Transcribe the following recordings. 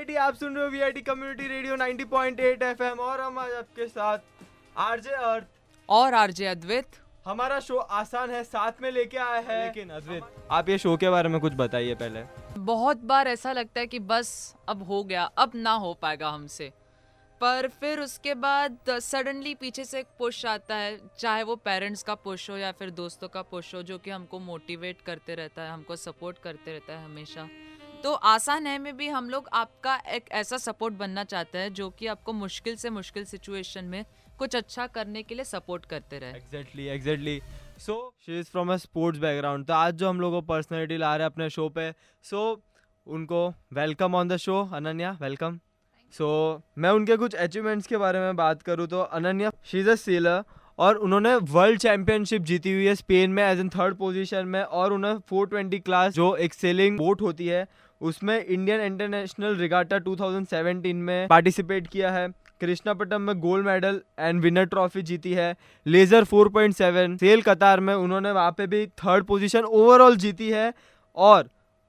VIT आप सुन रहे हो वीआईटी कम्युनिटी रेडियो 90.8 एफएम और हम आज आपके साथ आरजे अर्थ और आरजे अद्वैत हमारा शो आसान है साथ में लेके आया है। लेकिन अद्वैत आप ये शो के बारे में कुछ बताइए पहले। बहुत बार ऐसा लगता है कि बस अब हो गया अब ना हो पाएगा हमसे। पर फिर उसके बाद सडनली पीछे से एक पुश आता है चाहे वो पेरेंट्स का पुश हो या फिर दोस्तों का पुश हो जो कि हमको मोटिवेट करते रहता है हमको सपोर्ट करते रहता है हमेशा। तो आसान है में भी हम लोग आपका एक ऐसा सपोर्ट बनना चाहते हैं जो कि आपको मुश्किल से मुश्किल सिचुएशन में कुछ अच्छा करने के लिए सपोर्ट करते रहे। Exactly exactly so she is from a sports background तो आज जो हम लोग को पर्सनैलिटी ला रहे हैं अपने शो पे सो so, उनको welcome on the show Ananya welcome so so, मैं उनके कुछ अचीवमेंट्स के बारे में बात करूँ तो Ananya she is a sailor और उन्होंने वर्ल्ड चैंपियनशिप जीती हुई है स्पेन में एज एन थर्ड पोजीशन में और उन्हें 420 क्लास जो एक सेलिंग बोट होती है उसमें इंडियन इंटरनेशनल रिगाटा 2017 में पार्टिसिपेट किया है। कृष्णापट्टम में gold medal and winner trophy जीती है। लेजर 4.7 सेल कतार में उन्होंने वहाँ पे भी थर्ड पोजीशन ओवरऑल जीती है। और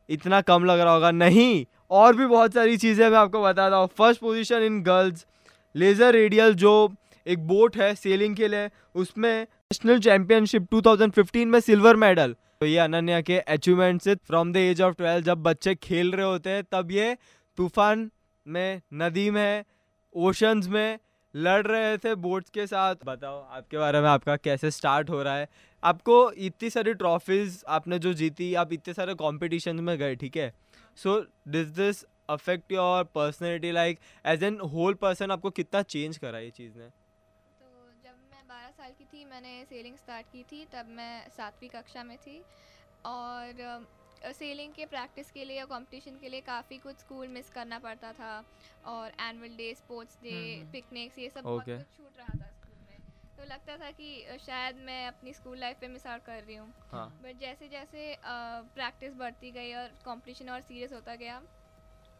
इतना कम लग रहा होगा? नहीं। और भी बहुत सारी चीज़ें मैं आपको बताता हूँ। First position in girls laser radial जो एक बोट है सेलिंग के लिए, उसमें नेशनल चैंपियनशिप 2015 में सिल्वर मेडल तो ये अनन्या के achievements from the age of twelve जब बच्चे खेल रहे होते हैं, तब ये तूफ़ान में, नदी में ओशंस में लड़ रहे थे बोट्स के साथ। बताओ, आपके बारे में आपका कैसे स्टार्ट हो रहा है? आपको इतनी सारी ट्रॉफीज आपने जो जीती, आप इतने सारे कॉम्पिटिशन में गए, ठीक है? So does this affect your personality like as an whole person आपको कितना चेंज करा ये चीज़ ने? साल की थी मैंने सेलिंग स्टार्ट की थी तब मैं सातवीं कक्षा में थी। और सेलिंग के प्रैक्टिस के लिए या कंपटीशन के लिए काफ़ी कुछ स्कूल मिस करना पड़ता था। और annual day sports day picnics ये सब okay. बहुत कुछ छूट रहा था स्कूल में। तो लगता था कि शायद मैं अपनी स्कूल लाइफ पे मिस आउट कर रही हूँ। बट हाँ. जैसे जैसे प्रैक्टिस बढ़ती गई और कंपटीशन और सीरियस होता गया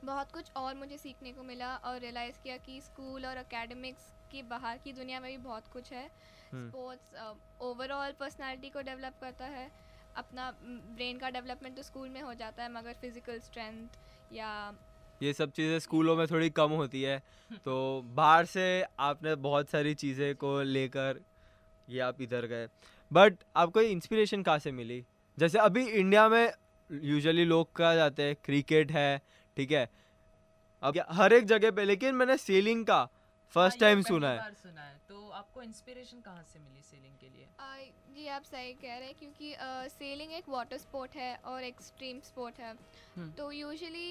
बहुत कुछ और मुझे सीखने को मिला और रियलाइज़ किया कि स्कूल और एकेडमिक्स की बाहर की दुनिया में भी बहुत कुछ है। स्पोर्ट्स ओवरऑल पर्सनालिटी को डेवलप करता है। अपना ब्रेन का डेवलपमेंट तो स्कूल में हो जाता है मगर फ़िज़िकल स्ट्रेंथ या ये सब चीज़ें स्कूलों में थोड़ी कम होती है। तो बाहर से आपने बहुत सारी चीज़ें को लेकर ये आप इधर गए। बट आपको इंस्पिरेशन कहाँ से मिली? जैसे अभी इंडिया में यूजुअली लोग कहा जाते हैं? क्रिकेट है ठीक है। अब हर एक जगह पे लेकिन मैंने सेलिंग का फ़र्स्ट टाइम हाँ, सुना है। सुना आपको इंस्पिरेशन कहाँ से मिली सेलिंग के लिए? आ, जी आप सही कह रहे हैं क्योंकि आ, सेलिंग एक वाटर स्पोर्ट है और एक्सट्रीम स्पोर्ट है। हम्म। तो यूजुअली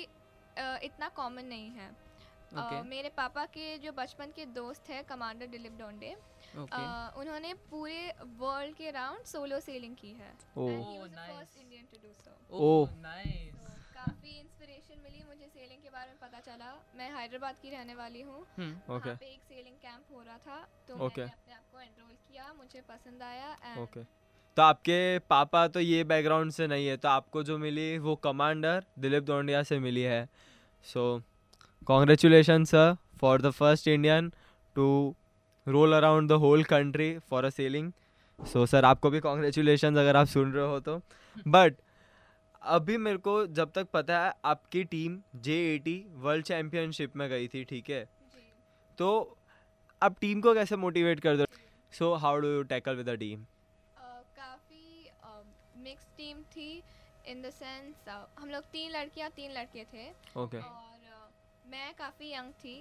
इतना कॉमन नहीं है। okay. आ, मेरे पापा के जो बचपन के दोस्त हैं कमांडर दिलीप डोंडे okay. उन्होंने पूरे वर्ल्ड के राउंड सोलो सेलिंग की है। First Indian to do so काफ़ी सेलिंग के बारे में पता चला मैं हैदराबाद की रहने वाली हूँ हम्म, okay. पे एक सेलिंग कैंप हो रहा था तो okay. मैंने अपने आप को एनरोल किया मुझे पसंद आया ओके okay. तो आपके पापा तो ये बैकग्राउंड से नहीं है तो आपको जो मिली वो कमांडर दिलीप दोंडिया से मिली है so congratulation sir for the first Indian to roll around the whole country for a sailing so sir आपको भी कॉन्ग्रेचुलेशन अगर आप सुन रहे हो तो बट अभी मेरे को जब तक पता है आपकी team J eighty world championship में गई थी ठीक है? तो आप टीम को कैसे मोटिवेट कर दो? So how do you tackle with the team काफ़ी मिक्स टीम थी इन द सेंस हम लोग तीन लड़कियाँ तीन लड़के थे। Okay. और uh, मैं काफ़ी यंग थी।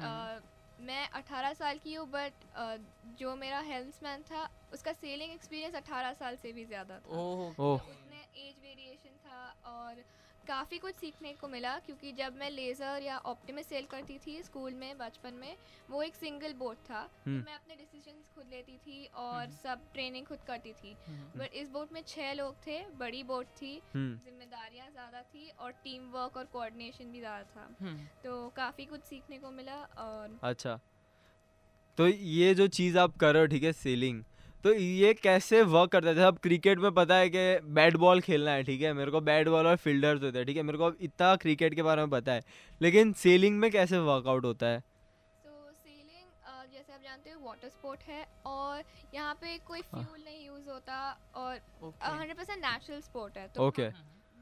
uh, मैं 18 साल की हूँ बट uh, जो मेरा हेल्थमैन था उसका सेलिंग एक्सपीरियंस 18 साल से भी ज़्यादा था। oh, oh. तो एज वेरिएशन था और काफ़ी कुछ सीखने को मिला क्योंकि जब मैं लेज़र या ऑप्टिमस सेल करती थी स्कूल में बचपन में वो एक सिंगल बोर्ड था। तो हम्म। मैं अपने डिसीज़न खुद लेती थी और हम्म। सब ट्रेनिंग खुद करती थी। बट हम्म, इस बोर्ड में छः लोग थे बड़ी बोर्ड थी जिम्मेदारियाँ ज़्यादा थी और टीम वर्क और कोऑर्डिनेशन भी ज़्यादा था। तो काफ़ी कुछ सीखने को मिला और अच्छा। तो ये जो चीज़ आप कर रहे हो ठीक है सेलिंग तो ये कैसे वर्क करता है? अब क्रिकेट में पता है कि बैट बॉल खेलना है ठीक है? मेरे को बैट बॉल और फील्डर्स होते हैं ठीक है? मेरे को अब इतना क्रिकेट के बारे में पता है लेकिन सेलिंग में कैसे वर्कआउट होता है? तो सेलिंग जैसे आप जानते हो वाटर स्पोर्ट है और यहाँ पे कोई फ्यूल हाँ। नहीं यूज़ होता और हंड्रेड परसेंट नेचुरल स्पोर्ट है। तो ओके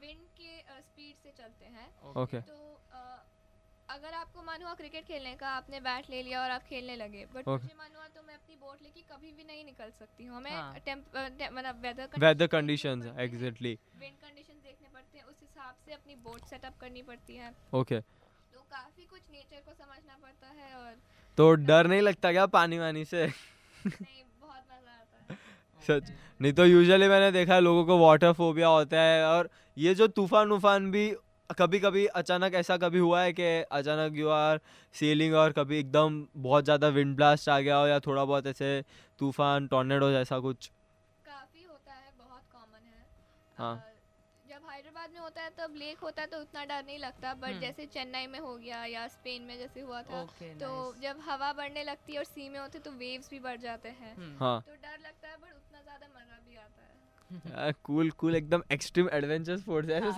विंड के स्पीड से चलते हैं। ओके तो अगर आपको मन हुआ क्रिकेट खेलने का आपने बैट ले लिया और आप खेलने लगे बट Okay. मुझे मन हुआ तो मैं अपनी बोट लेके कभी भी नहीं निकल सकती हूँ। हमें हाँ। मतलब weather weather conditions exactly wind conditions देखने पड़ते हैं उस हिसाब से अपनी बोट सेटअप करनी पड़ती है। ओके तो काफ़ी कुछ नेचर को समझना पड़ता है और तो डर नहीं लगता क्या पानी वानी से? नहीं बहुत मज़ा आता है। सच। नहीं तो यूजुअली मैंने देखा है लोगों को वाटर फोबिया होता है और ये जो तूफ़ान उफान भी कभी कभी अचानक ऐसा कभी हुआ है कि अचानक यू आर सेलिंग और कभी एकदम बहुत ज़्यादा विंड ब्लास्ट आ गया हो या थोड़ा बहुत ऐसे तूफ़ान टॉर्नेडो जैसा कुछ काफ़ी होता है बहुत कॉमन है हाँ। जब हैदराबाद में होता है तब लेक होता है तो उतना डर नहीं लगता बट हम्म। जैसे चेन्नई में हो गया या स्पेन में जैसे हुआ था ओके तो nice. जब हवा बढ़ने लगती है और सी में होते तो वेव्स भी बढ़ जाते हैं हाँ तो डर लगता है बट कूल कूल एकदम एक्सट्रीम एडवेंचर स्पोर्ट्स है। हाँ,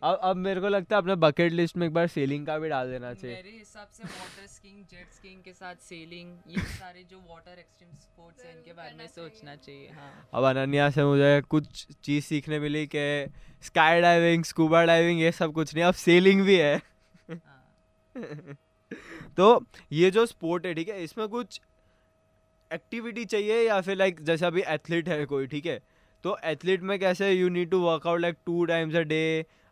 अब अब मेरे को लगता है अपने बकेट लिस्ट में एक बार सेलिंग का भी डाल देना चाहिए। मेरे हिसाब से वाटर स्कीइंग जेट स्कीइंग के साथ सेलिंग ये सारे जो वाटर एक्सट्रीम स्पोर्ट्स हैं इनके बारे में सोचना चाहिए। हाँ। अब अनन्या से मुझे कुछ चीज़ सीखने मिली कि स्काई डाइविंग स्कूबा डाइविंग ये सब कुछ नहीं अब सेलिंग भी है। हाँ तो ये जो स्पोर्ट है ठीक है इसमें कुछ एक्टिविटी चाहिए या फिर लाइक जैसे अभी एथलीट है कोई ठीक है? तो एथलीट में कैसे you need to workout like two times a day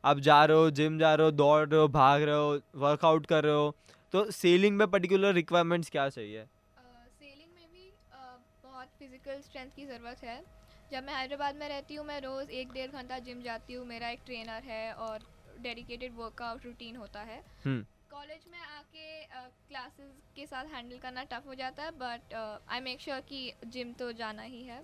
आप जा रहे हो जिम जा रहे हो दौड़ रहे हो भाग रहे हो वर्कआउट कर रहे हो तो सेलिंग में पर्टिकुलर रिक्वायरमेंट्स क्या चाहिए? सेलिंग uh, में भी अ, बहुत फ़िज़िकल स्ट्रेंथ की ज़रूरत है। जब मैं हैदराबाद में रहती हूँ मैं रोज़ एक डेढ़ घंटा जिम जाती हूँ। मेरा एक ट्रेनर है और डेडिकेटेड वर्कआउट रूटीन होता है। हम्म। कॉलेज में आके क्लासेस के साथ हैंडल करना टफ हो जाता है बट आई मेक श्योर कि जिम तो जाना ही है।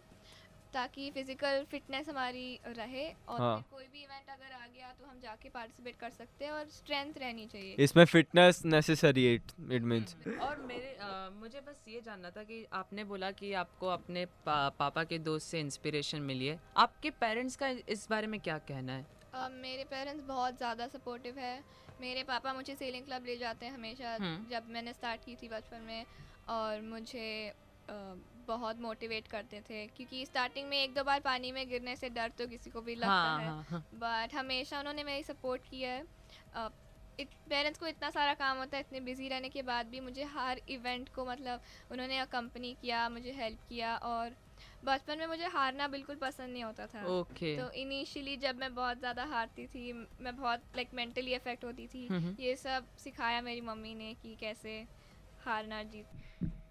ताकि फ़िज़िकल फिटनेस हमारी रहे और हाँ। कोई भी इवेंट अगर आ गया तो हम जाके पार्टिसिपेट कर सकते हैं और स्ट्रेंथ रहनी चाहिए। इसमें fitness necessary it it means और मेरे अ, मुझे बस ये जानना था कि आपने बोला कि आपको अपने पा, पापा के दोस्त से इंस्पिरेशन मिली है। आपके पेरेंट्स का इस बारे में क्या कहना है? Uh, मेरे पेरेंट्स बहुत ज़्यादा सपोर्टिव है। मेरे पापा मुझे सेलिंग क्लब ले जाते हैं हमेशा हम्म। जब मैंने स्टार्ट की थी बचपन में और मुझे uh, बहुत मोटिवेट करते थे क्योंकि स्टार्टिंग में एक दो बार पानी में गिरने से डर तो किसी को भी लगता हाँ है। हाँ हाँ। बट हमेशा उन्होंने मेरी सपोर्ट किया है। पेरेंट्स को इतना सारा काम होता है इतने बिज़ी रहने के बाद भी मुझे हर इवेंट को मतलब उन्होंने अकम्पनी किया मुझे हेल्प किया और बचपन में मुझे हारना बिल्कुल पसंद नहीं होता था। ओके। तो इनिशियली जब मैं बहुत ज़्यादा हारती थी मैं बहुत लाइक मेंटली अफेक्ट होती थी हम्म। ये सब सिखाया मेरी मम्मी ने कि कैसे हारना जीत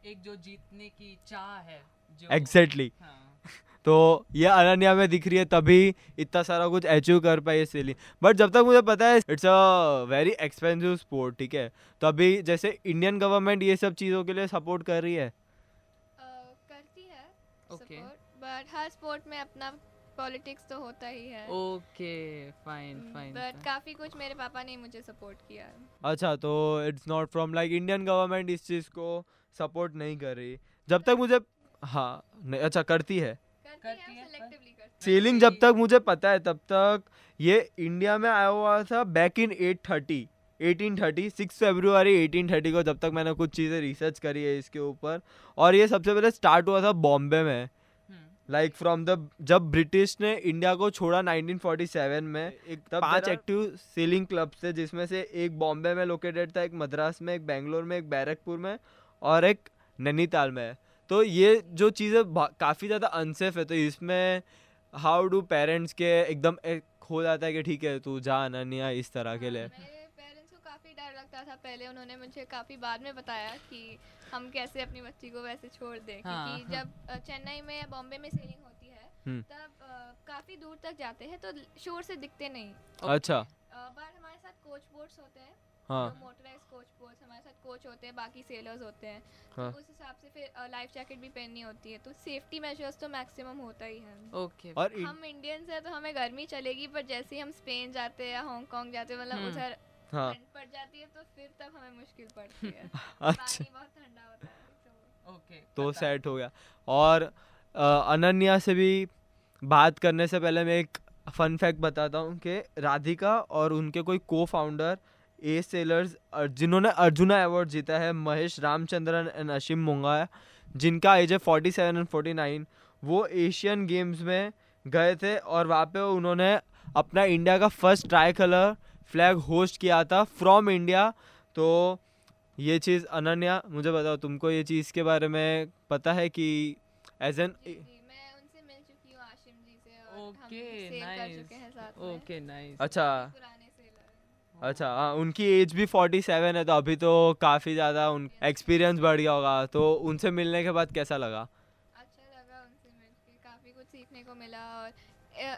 एक जो जीतने की चाह है जो एग्जैक्टली हाँ। तो ये अनन्या में दिख रही है तभी इतना सारा कुछ अचीव कर पाई सेलिंग बट जब तक मुझे पता है it's a very expensive sport ठीक है? तो अभी जैसे इंडियन गवर्नमेंट ये सब चीज़ों के लिए सपोर्ट कर रही है। अ, करती है Okay. सपोर्ट बट हर स्पोर्ट में अपना पॉलिटिक्स तो होता ही है। ओके फाइन फाइन बट काफ़ी कुछ मेरे पापा ने मुझे सपोर्ट किया। अच्छा तो it's not from like Indian government इस चीज़ को सपोर्ट नहीं कर रही। जब तक मुझे हाँ नहीं अच्छा करती है। करती, करती पर- सेलेक्टिवली करती सेलिंग जब तक मुझे पता है तब तक ये इंडिया में आया हुआ था back in eight thirty eighteen thirty six February eighteen thirty को जब तक मैंने कुछ चीज़ें रिसर्च करी है इसके ऊपर। और ये सबसे पहले स्टार्ट हुआ था बॉम्बे में। लाइक फ्रॉम द जब ब्रिटिश ने इंडिया को छोड़ा 1947 में एक तब पाँच एक्टिव सेलिंग क्लब्स थे जिसमें से एक बॉम्बे में लोकेटेड था एक मद्रास में एक बेंगलोर में एक बैरकपुर में और एक नैनीताल में तो ये जो चीज़ें काफ़ी ज़्यादा अनसेफ है तो इसमें हाउ डू पेरेंट्स के एकदम एक हो जाता है कि ठीक है तू जा अनन्या इस तरह के लिए। पेरेंट्स को लगता था पहले उन्होंने मुझे काफ़ी बाद में बताया कि हम कैसे अपनी बच्ची को वैसे छोड़ दें हाँ, क्योंकि हाँ। जब चेन्नई में या बॉम्बे में सेलिंग होती है हम्म। तब काफ़ी दूर तक जाते हैं तो शोर से दिखते नहीं अच्छा बट हमारे साथ कोच बोट्स होते हैं हाँ जो मोटराइज कोच बोट्स हमारे साथ कोच होते हैं बाकी सेलर्स होते हैं हाँ। तो उस हिसाब से फिर लाइफ जैकेट भी पहननी होती है तो सेफ्टी मेजर्स तो मैक्सिमम होता ही है ओके और हम इंडियंस हैं तो हमें गर्मी चलेगी पर जैसे ही हम स्पेन जाते हैं या हांगकांग जाते हैं मतलब हम्म। उधर हाँ। पड़ जाती है तो फिर तब हमें मुश्किल पड़ती है। अच्छा। बहुत ठंडा होता है तो ओके तो सेट हो गया। और अनन्या से भी बात करने से पहले मैं एक फन फैक्ट बताता हूँ कि राधिका और उनके कोई को फाउंडर ए सेलर्स जिन्होंने अर्जुना अवार्ड जीता है महेश रामचंद्रन एंड अशिम मुंगा जिनका एज है forty seven and forty nine वो एशियन गेम्स में गए थे और वहाँ पे उन्होंने अपना इंडिया का first try colour flag host किया था फ्रॉम इंडिया तो ये चीज़ अनन्या मुझे बताओ तुमको ये चीज़ के बारे में पता है कि एज एन जी जी मैं उनसे मिल चुकी हूँ आशिम जी से और हम ओके नाइस चुके हैं साथ में। ओके नाइस अच्छा। अच्छा हाँ उनकी एज भी फोर्टी सेवन है तो अभी तो काफ़ी ज़्यादा उन एक्सपीरियंस बढ़ गया होगा। तो उनसे मिलने के बाद कैसा लगा? अच्छा लगा उनसे मिलके काफ़ी कुछ सीखने को मिला और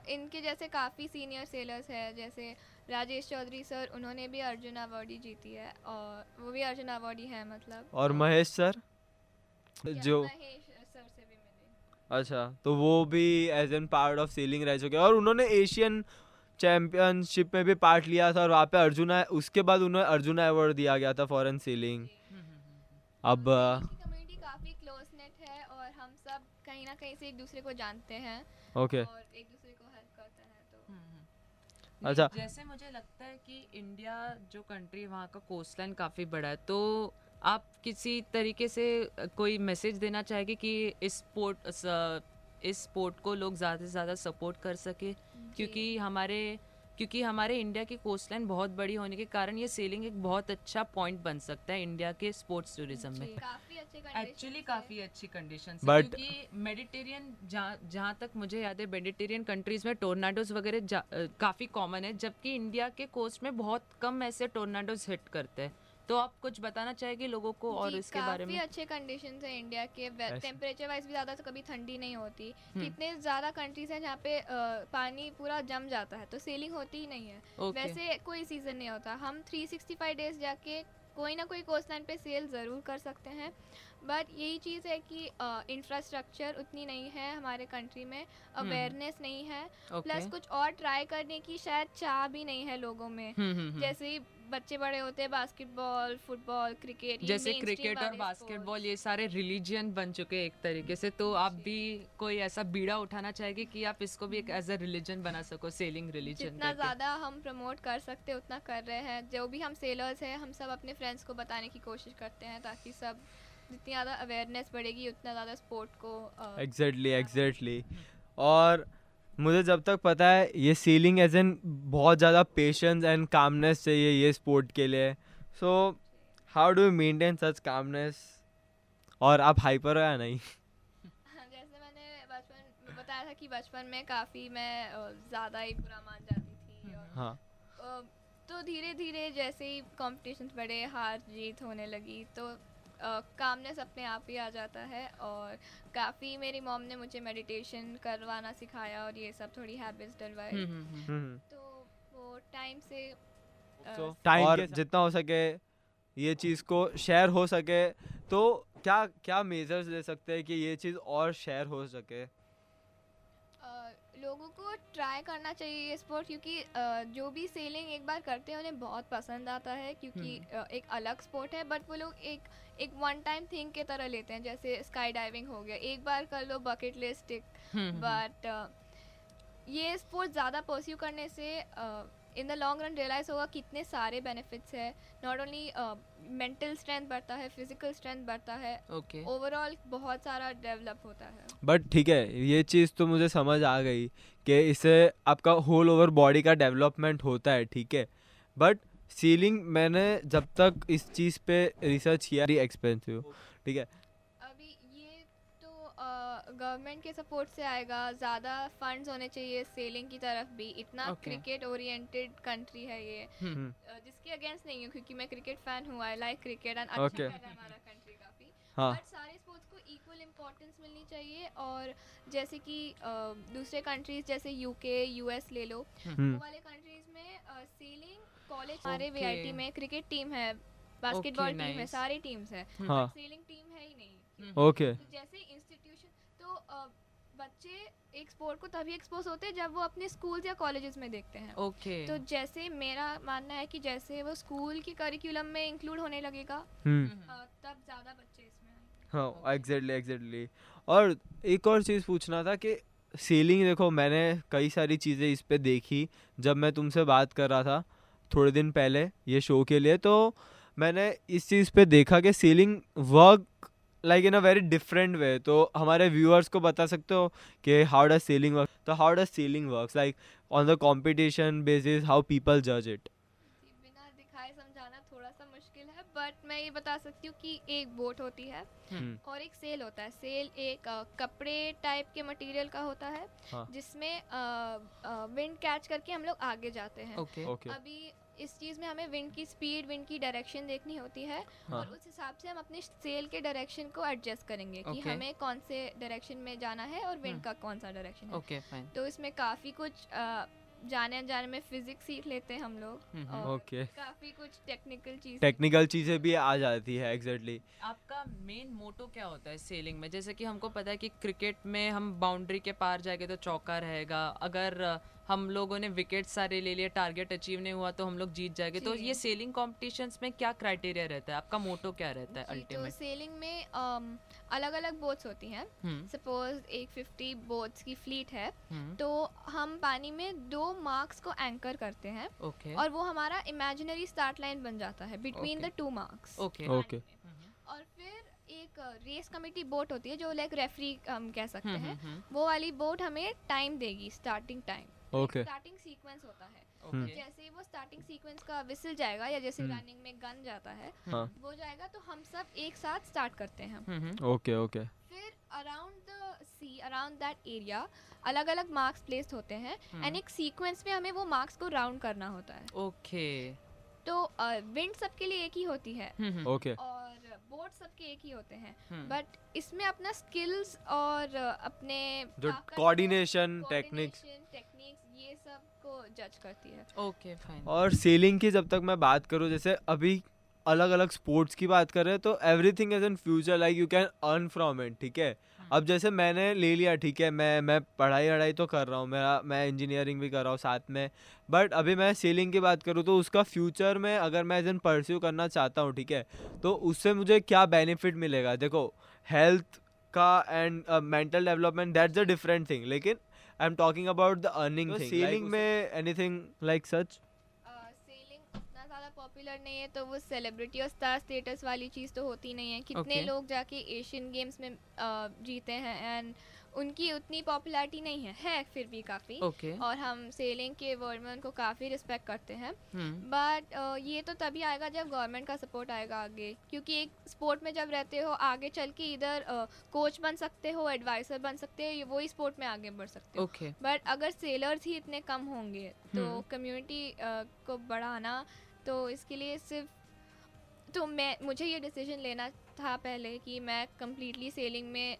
इनके जैसे काफ़ी सीनियर सेलर्स हैं जैसे राजेश चौधरी सर उन्होंने भी अर्जुन अवार्डी जीती है और वो भी अर्जुन अवार्डी है मतलब। और महेश सर? जो महेश सर से भी मिले। अच्छा तो वो भी as an part of sailing रह चुके हैं। और उन्होंने एशियन चैम्पियनशिप में भी पार्ट लिया था और वहाँ पे अर्जुना उसके बाद उन्हें अर्जुना अवार्ड दिया गया था फॉरेन सीलिंग अब कम्युनिटी काफ़ी क्लोज नेट है और हम सब कहीं ना कहीं से एक दूसरे को जानते हैं। ओके और एक दूसरे को हेल्प करते हैं तो अच्छा। जैसे मुझे लगता है कि इंडिया जो कंट्री वहाँ का कोस्ट लाइन काफ़ी बड़ा है तो आप किसी तरीके से कोई मैसेज देना चाहेंगे कि इस पोर्ट इस स्पोर्ट को लोग ज़्यादा से ज़्यादा सपोर्ट कर सके क्योंकि हमारे क्योंकि हमारे इंडिया की कोस्ट लाइन बहुत बड़ी होने के कारण ये सेलिंग एक बहुत अच्छा पॉइंट बन सकता है इंडिया के स्पोर्ट्स टूरिज़्म में। एक्चुअली काफ़ी अच्छी कंडीशन बट मेडिटेरियन जहाँ जहाँ तक मुझे याद है मेडिटेरियन कंट्रीज़ में टोर्नाडोज वगैरह काफ़ी कॉमन है जबकि इंडिया के कोस्ट में बहुत कम ऐसे टोर्नाडोज हिट करते हैं। तो आप कुछ बताना चाहेंगे लोगों को और इसके बारे में? काफ़ी अच्छे कंडीशन है इंडिया के। टेम्परेचर वाइज भी ज़्यादा कभी ठंडी नहीं होती। हम्म। कितने ज़्यादा कंट्रीज़ हैं जहाँ पे पानी पूरा जम जाता है तो सेलिंग होती ही नहीं है। वैसे कोई सीज़न नहीं होता। हम 365 डेज़ जाके कोई ना कोई कोस्ट लाइन पे सेल ज़रूर कर सकते हैं। बट यही चीज़ है कि इंफ्रास्ट्रक्चर उतनी नहीं है हमारे कंट्री में। अवेयरनेस नहीं है। प्लस कुछ और ट्राई करने की शायद चाह भी नहीं है लोगों में। हम्म, हम्म, हम्म। जैसे बच्चे बड़े होते हैं बास्केटबॉल फुटबॉल क्रिकेट जैसे क्रिकेट और बास्केटबॉल ये सारे रिलीजियन बन चुके हैं एक तरीके से। तो आप भी कोई ऐसा बीड़ा उठाना चाहेंगे कि आप इसको भी एक एज अ रिलीजन बना सको सेलिंग रिलीजन जितना ज़्यादा हम प्रमोट कर सकते हैं उतना कर रहे हैं। जो भी हम सेलर्स हैं हम सब अपने फ्रेंड्स को बताने की कोशिश करते हैं ताकि सब जितनी ज़्यादा अवेयरनेस बढ़ेगी उतना ज़्यादा स्पोर्ट को एग्जैक्टली एग्जैक्टली और मुझे जब तक पता है ये सीलिंग एज एन बहुत ज़्यादा पेशेंस एंड कामनेस चाहिए ये स्पोर्ट के लिए। So how do you maintain such calmness और आप हाइपर हो या नहीं? जैसे मैंने बचपन में बताया था कि बचपन में काफ़ी मैं ज़्यादा ही बुरा मान जाती थी और हाँ। तो धीरे धीरे जैसे ही कॉम्पिटिशन्स बढ़े हार जीत होने लगी तो कामनेस अपने आप ही आ जाता है और काफ़ी मेरी मॉम ने मुझे मेडिटेशन करवाना सिखाया और ये सब थोड़ी हैबिट्स डलवाई। हम्म तो वो टाइम से टाइम और जितना हो सके ये चीज़ को शेयर हो सके। तो क्या क्या मेजर्स ले सकते हैं कि ये चीज़ और शेयर हो सके? लोगों को ट्राई करना चाहिए ये स्पोर्ट क्योंकि जो भी सेलिंग एक बार करते हैं उन्हें बहुत पसंद आता है क्योंकि एक अलग स्पोर्ट है बट वो लोग एक एक वन टाइम थिंग के तरह लेते हैं जैसे स्काई डाइविंग हो गया एक बार कर लो बकेट लिस्ट बट ये स्पोर्ट ज़्यादा परस्यू करने से in the long run realize होगा कितने सारे बेनिफिट्स है। नॉट ओनली मेंटल स्ट्रेंथ बढ़ता है फ़िज़िकल स्ट्रेंथ बढ़ता है ओके। ओवरऑल बहुत सारा डेवलप होता है। बट ठीक है ये चीज़ तो मुझे समझ आ गई कि इससे आपका होल ओवर बॉडी का डेवलपमेंट होता है ठीक है। बट सीलिंग मैंने जब तक इस चीज़ पे रिसर्च किया एक्सपेंसिव ठीक है। गवर्नमेंट के सपोर्ट से आएगा ज़्यादा फंड्स होने चाहिए सेलिंग की तरफ़ भी। इतना Okay. क्रिकेट ओरिएंटेड कंट्री है ये। हम्म। जिसके अगेंस्ट नहीं हूँ क्योंकि मैं क्रिकेट फ़ैन हूँ आई लाइक क्रिकेट एंड अच्छा रहा है हमारा कंट्री काफ़ी। हाँ। बट सारे स्पोर्ट्स को इक्वल इम्पोर्टेंस मिलनी चाहिए और जैसे कि दूसरे कंट्रीज़ जैसे यूके यूएस ले लो हम्म, वो वाले कंट्रीज़ में सेलिंग कॉलेज हमारे वीआईटी में क्रिकेट टीम है बास्केटबॉल टीम है सारी टीम्स है। हाँ। सेलिंग टीम है ही नहीं। हम्म। ओके तो जैसे बच्चे एक स्पोर्ट को तभी एक्सपोज होते हैं जब वो अपने स्कूल्स या कॉलेजेस में देखते हैं। ओके तो जैसे मेरा मानना है कि जैसे वो स्कूल की करिकुलम में इंक्लूड होने लगेगा हम्म। अ, तब ज़्यादा बच्चे इसमें हाँ एग्जैक्टली एग्जैक्टली और एक और चीज़ पूछना था कि सीलिंग देखो मैंने कई सारी चीज़ें इस पर देखी। जब मैं तुमसे बात कर रहा था थोड़े दिन पहले ये शो के लिए तो मैंने इस चीज़ पे देखा कि sailing work like in a very different way तो हमारे व्यूअर्स को बता सकते हो कि हाउ डज सीलिंग वर्क तो how does sailing work like on the competition basis how people जज इट बिना दिखाए समझाना थोड़ा सा मुश्किल है बट मैं ये बता सकती हूँ कि एक बोट होती है हम्म, और एक सेल होता है। सेल एक अ, कपड़े टाइप के मटेरियल का होता है हाँ। जिसमें विंड कैच करके हम लोग आगे जाते हैं। ओके ओके अभी इस चीज़ में हमें विंड की स्पीड विंड की डायरेक्शन देखनी होती है हाँ। और उस हिसाब से हम अपने सेल के डायरेक्शन को एडजस्ट करेंगे कि हमें कौन से डायरेक्शन में जाना है और विंड हम्म। का कौन सा डायरेक्शन है ओके फाइन तो इसमें काफ़ी कुछ जाने अनजाने में फिजिक्स सीख लेते हैं हम लोग हम्म, ओके काफ़ी कुछ टेक्निकल चीज़ टेक्निकल चीज़ें भी आ जाती है एग्जैक्टली exactly. आपका मेन मोटो क्या होता है सेलिंग में जैसे कि हमको पता है कि क्रिकेट में हम बाउंड्री के पार जाएँगे तो चौका रहेगा अगर हम लोगों ने विकेट सारे ले लिए टारगेट अचीव नहीं हुआ तो हम लोग जीत जाएँगे। तो ये सेलिंग कॉम्पिटिशन्स में क्या क्राइटेरिया रहता है? आपका मोटो क्या रहता है तो अल्टीमेट सेलिंग में अलग अलग बोट्स होती हैं। हम्म। सपोज़ एक 50 बोट्स की फ्लीट है हम्म। तो हम पानी में दो मार्क्स को एंकर करते हैं ओके और वो हमारा इमेजिनरी स्टार्ट लाइन बन जाता है between the two marks okay okay और फिर एक रेस कमेटी बोट होती है जो लाइक रेफरी हम कह सकते हम्म हैं। हम्म वो वाली बोट हमें टाइम देगी starting time okay starting sequence होता है। ओके जैसे ही वो स्टार्टिंग सीक्वेंस का विसल जाएगा या जैसे हम्म। रनिंग में गन जाता है हाँ। वो जाएगा तो हम सब एक साथ स्टार्ट करते हैं। हम्म ओके ओके फिर around the sea around that area अलग अलग मार्क्स प्लेस्ड होते हैं हम्म। एंड एक सीक्वेंस में हमें वो मार्क्स को राउंड करना होता है। ओके तो विंड सबके लिए एक ही होती है हम्म ओके और बोर्ड सबके एक ही होते हैं। हम्म। बट इसमें अपना स्किल्स और uh, अपने जो कोऑर्डिनेशन टेक्निक्स coordination, techniques, ये सबको जज करती है। ओके फाइन और सेलिंग की जब तक मैं बात करूँ जैसे अभी अलग अलग स्पोर्ट्स की बात कर रहे हैं तो everything is in future like you can earn from it ठीक है? अब जैसे मैंने ले लिया ठीक है मैं मैं पढ़ाई वढ़ाई तो कर रहा हूँ मेरा मैं इंजीनियरिंग भी कर रहा हूँ साथ में बट अभी मैं सेलिंग की बात करूँ तो उसका फ्यूचर में अगर मैं एज एन परस्यू करना चाहता हूँ ठीक है तो उससे मुझे क्या बेनिफिट मिलेगा? देखो हेल्थ का and mental development that's a different thing लेकिन I am talking about the earning thing sailing में एनीथिंग लाइक सच सेलिंग उतना ज़्यादा पॉपुलर नहीं है तो वो सेलिब्रिटी और स्टार स्टेटस वाली चीज़ तो होती नहीं है कितने Okay. लोग जाके एशियन गेम्स में uh, जीते हैं एंड उनकी उतनी पॉपुलैरिटी नहीं है। है फिर भी काफ़ी। ओके। और हम सेलिंग के वर्ल्ड में उनको काफ़ी रिस्पेक्ट करते हैं। बट ये तो तभी आएगा जब गवर्नमेंट का सपोर्ट आएगा आगे। क्योंकि एक स्पोर्ट में जब रहते हो आगे चल के इधर कोच बन सकते हो एडवाइसर बन सकते हो वही स्पोर्ट में आगे बढ़ सकते हो। ओके। बट अगर सेलर्स ही इतने कम होंगे तो हम्म। कम्युनिटी को बढ़ाना तो इसके लिए सिर्फ़ तो मैं मुझे ये डिसीज़न लेना था पहले कि मैं कम्प्लीटली सेलिंग में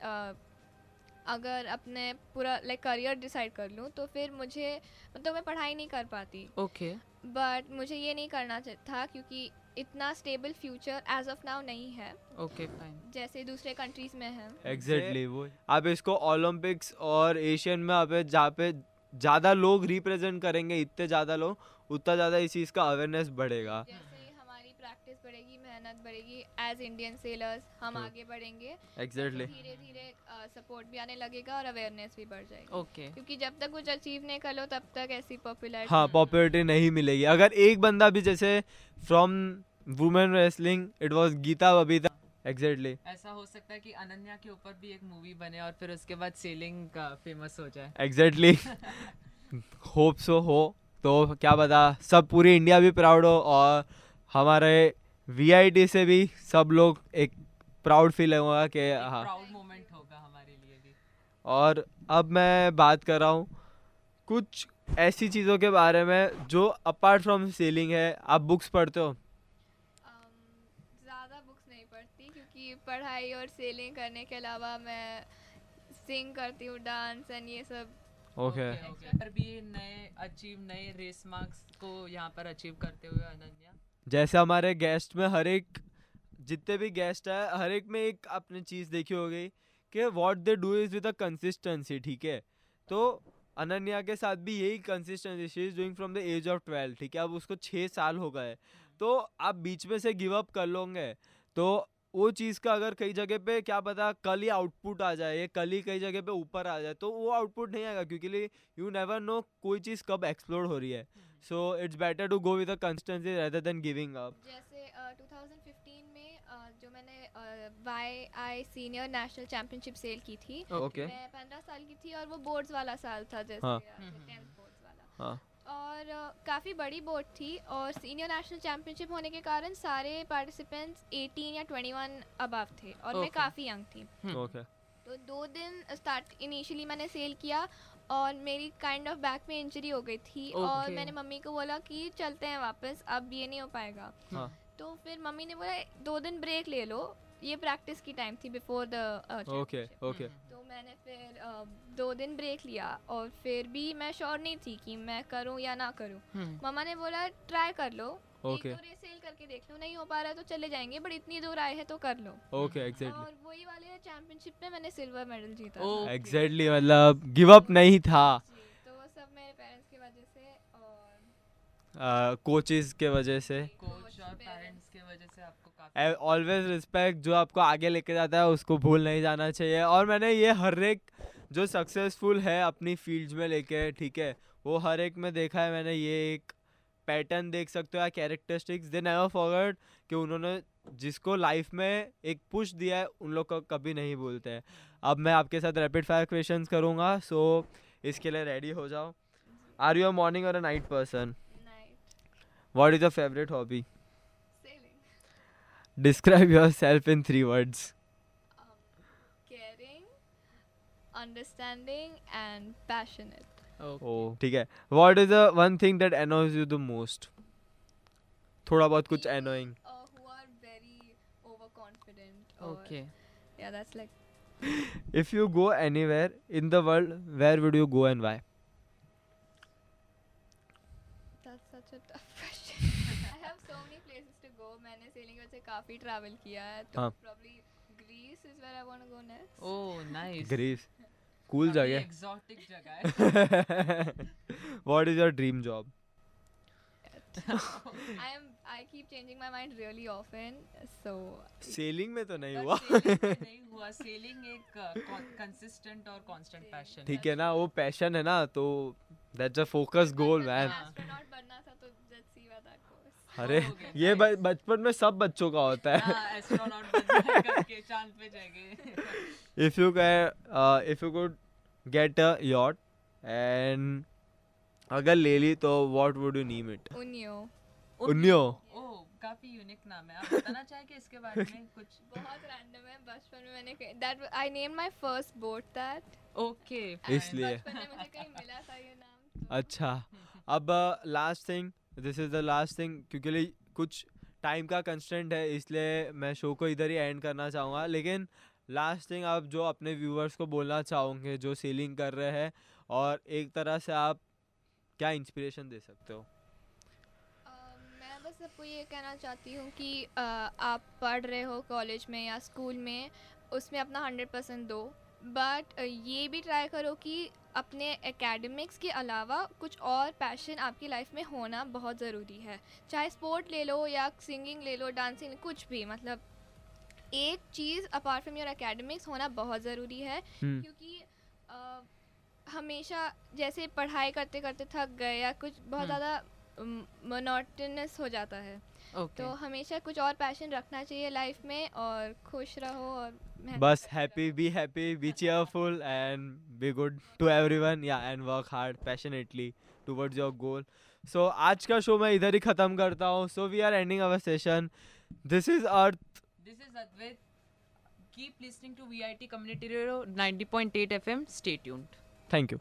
अगर अपने पूरा लाइक करियर डिसाइड कर लूँ तो फिर मुझे मतलब मैं पढ़ाई नहीं कर पाती। ओके बट मुझे ये नहीं करना था क्योंकि इतना stable future as of now नहीं है। ओके फाइन जैसे दूसरे कंट्रीज़ में है। एग्जैक्टली वो आप इसको ओलंपिक्स और एशियन में आप जहाँ पे ज़्यादा लोग रिप्रेजेंट करेंगे इतने ज़्यादा लोग उतना ज़्यादा इस चीज़ का अवेयरनेस बढ़ेगा। जैसे ही हमारी प्रैक्टिस बढ़ेगी मेहनत बढ़ेगी एज इंडियन सेलर्स हम हाँ। आगे बढ़ेंगे। एग्जैक्टली धीरे धीरे सपोर्ट भी आने लगेगा और अवेयरनेस भी बढ़ जाएगी। ओके क्योंकि जब तक कुछ अचीव नहीं कर लो तब तक ऐसी पॉपुलर हाँ पॉपुलरिटी नहीं मिलेगी। अगर एक बंदा भी जैसे from women wrestling it was Geeta Babita exactly exactly. ऐसा हो सकता है कि अनन्या के ऊपर भी एक मूवी बने और फिर उसके बाद सेलिंग का फ़ेमस हो जाए। एग्जैक्टली होप सो हो। तो क्या पता सब पूरी इंडिया भी प्राउड हो और हमारे वी से भी सब लोग एक प्राउड फील होगा कि हाँ। प्राउड मोमेंट होगा हमारे लिए भी। और अब मैं बात कर रहा हूँ कुछ ऐसी चीज़ों के बारे में जो अपार्ट फ्रॉम सेलिंग है। आप बुक्स पढ़ते हो? ज़्यादा बुक्स नहीं पढ़ती क्योंकि पढ़ाई और सेलिंग करने के अलावा मैं सिंग करती हूँ डांस एंड ये सब। ओके ओके पर भी नए अचीव नए रेस मार्क्स को यहाँ पर अचीव करते हुए अनन्या। जैसे हमारे गेस्ट में हर एक, जितने भी गेस्ट है, हर एक में एक आपने चीज़ देखी हो गई कि what they do is with a consistency ठीक है? तो अनन्या के साथ भी यही consistency she is doing from the age of twelve ठीक है? अब उसको छः साल हो गए। तो आप बीच में से गिव अप कर लोगे। तो वो चीज़ का अगर कई जगह पे क्या पता कल ही आउटपुट आ जाए कल ही कई जगह पे ऊपर आ जाए तो वो आउटपुट नहीं आएगा क्योंकि यू नेवर नो कोई चीज़ कब एक्सप्लोर हो रही है। So it's better to go with a consistency rather than giving up जैसे uh, 2015 में uh, जो मैंने Y I senior national championship sail की थी ओके मैं पंद्रह साल की थी और वो बोर्ड्स वाला साल था जैसे हाँ। टेंथ बोर्ड्स वाला। हाँ। और काफ़ी बड़ी बोट थी और सीनियर नेशनल चैम्पियनशिप होने के कारण सारे पार्टिसिपेंट्स 18 या 21 अबव थे और okay. मैं काफ़ी यंग थी हम्म। ओके तो दो दिन स्टार्ट इनिशियली मैंने सेल किया और मेरी काइंड ऑफ़ बैक में इंजरी हो गई थी okay. और मैंने मम्मी को बोला कि चलते हैं वापस अब ये नहीं हो पाएगा हाँ तो फिर मम्मी ने बोला दो दिन ब्रेक ले लो ये प्रैक्टिस की टाइम थी बिफोर द ओके ओके तो मैंने फिर अ, दो दिन ब्रेक लिया और फिर भी मैं श्योर नहीं थी कि मैं करूँ या ना करूँ। हम्म, मम्मा ने बोला ट्राई कर लो। एक Okay. दो रेस सेल करके देख लो। नहीं हो पा रहा है तो चले जाएँगे बट इतनी दूर आए हैं तो कर लो। ओके एग्जैक्टली और वही वाले चैंपियनशिप में मैंने सिल्वर मेडल जीता था। Okay. एग्जैक्टली मतलब गिव अप नहीं था। तो वो सब मेरे पेरेंट्स की वजह से और कोचेस के वजह से। कोच और parents. पेरेंट्स की वजह से आपको काफ़ी ऑलवेज रिस्पेक्ट जो आपको आगे लेके जाता है उसको भूल नहीं जाना चाहिए। और मैंने ये हर एक जो सक्सेसफुल है अपनी फ़ील्ड में लेके ठीक है वो हर एक में देखा है मैंने। ये एक पैटर्न देख सकते हो या कैरेक्टरिस्टिक्स दे नेवर फॉरगेट कि उन्होंने जिसको लाइफ में एक पुश दिया है उन लोग को कभी नहीं भूलते। हैं अब मैं आपके साथ रैपिड फायर क्वेश्चंस करूँगा सो इसके लिए रेडी हो जाओ। आर यू अ मॉर्निंग और a night person what is your favourite hobby selling describe yourself in three words caring understanding and passionate oh ठीक है what is the one thing that annoys you the most थोड़ा बहुत कुछ People, annoying uh, who are very overconfident or okay yeah that's like if you go anywhere in the world where would you go and why that's such a tough से काफ़ी travel किया है तो हाँ। probably Greece is where I want to go next oh nice Greece cool जगह exotic जगह है what is your dream job I am I keep changing my mind really often so sailing में तो नहीं हुआ नहीं हुआ सेलिंग एक कंसिस्टेंट और कांस्टेंट पैशन ठीक है ना वो पैशन है ना तो that's a focus goal man हाँ। astronaut बनना था तो अरे ये बचपन में सब बच्चों का होता है। एस्ट्रोनॉट बनना करके चाँद पे जाएँगे। If you can uh, if you could get a yacht and अगर ले ली तो what would you name it? Unyo उन्यो काफ़ी यूनिक नाम है। आप बताना चाहेंगे इसके बारे में कुछ? बहुत रैंडम है बचपन में मैंने that I name my first boat that okay इसलिए। बचपन में मुझे कहीं मिला था ये नाम तो। अच्छा अब last thing this is the last thing क्योंकि कुछ टाइम का कंस्टेंट है इसलिए मैं शो को इधर ही एंड करना चाहूँगा। लेकिन लास्ट थिंग आप जो अपने व्यूवर्स को बोलना चाहोगे जो सेलिंग कर रहे हैं और एक तरह से आप क्या इंस्पिरेशन दे सकते हो? सबको ये कहना चाहती हूँ कि अ, आप पढ़ रहे हो कॉलेज में या स्कूल में उसमें अपना हंड्रेड परसेंट दो। बट ये भी ट्राई करो कि अपने एकेडमिक्स के अलावा कुछ और पैशन आपकी लाइफ में होना बहुत ज़रूरी है। चाहे स्पोर्ट ले लो या सिंगिंग ले लो डांसिंग कुछ भी मतलब एक चीज़ अपार्ट फ्रॉम योर एकेडमिक्स होना बहुत ज़रूरी है। हम्म, क्योंकि अ, हमेशा जैसे पढ़ाई करते करते थक गए या कुछ बहुत हम्म। ज़्यादा मोनोटनस हो जाता है। ओके तो हमेशा कुछ और पैशन रखना चाहिए लाइफ में और खुश रहो और बस happy be happy be cheerful and be good to everyone या and work hard passionately towards your goal so आज का शो मैं इधर ही ख़त्म करता हूँ. So we are ending our session this is Arth this is Advait keep listening to VIT community radio 90.8 FM stay tuned thank you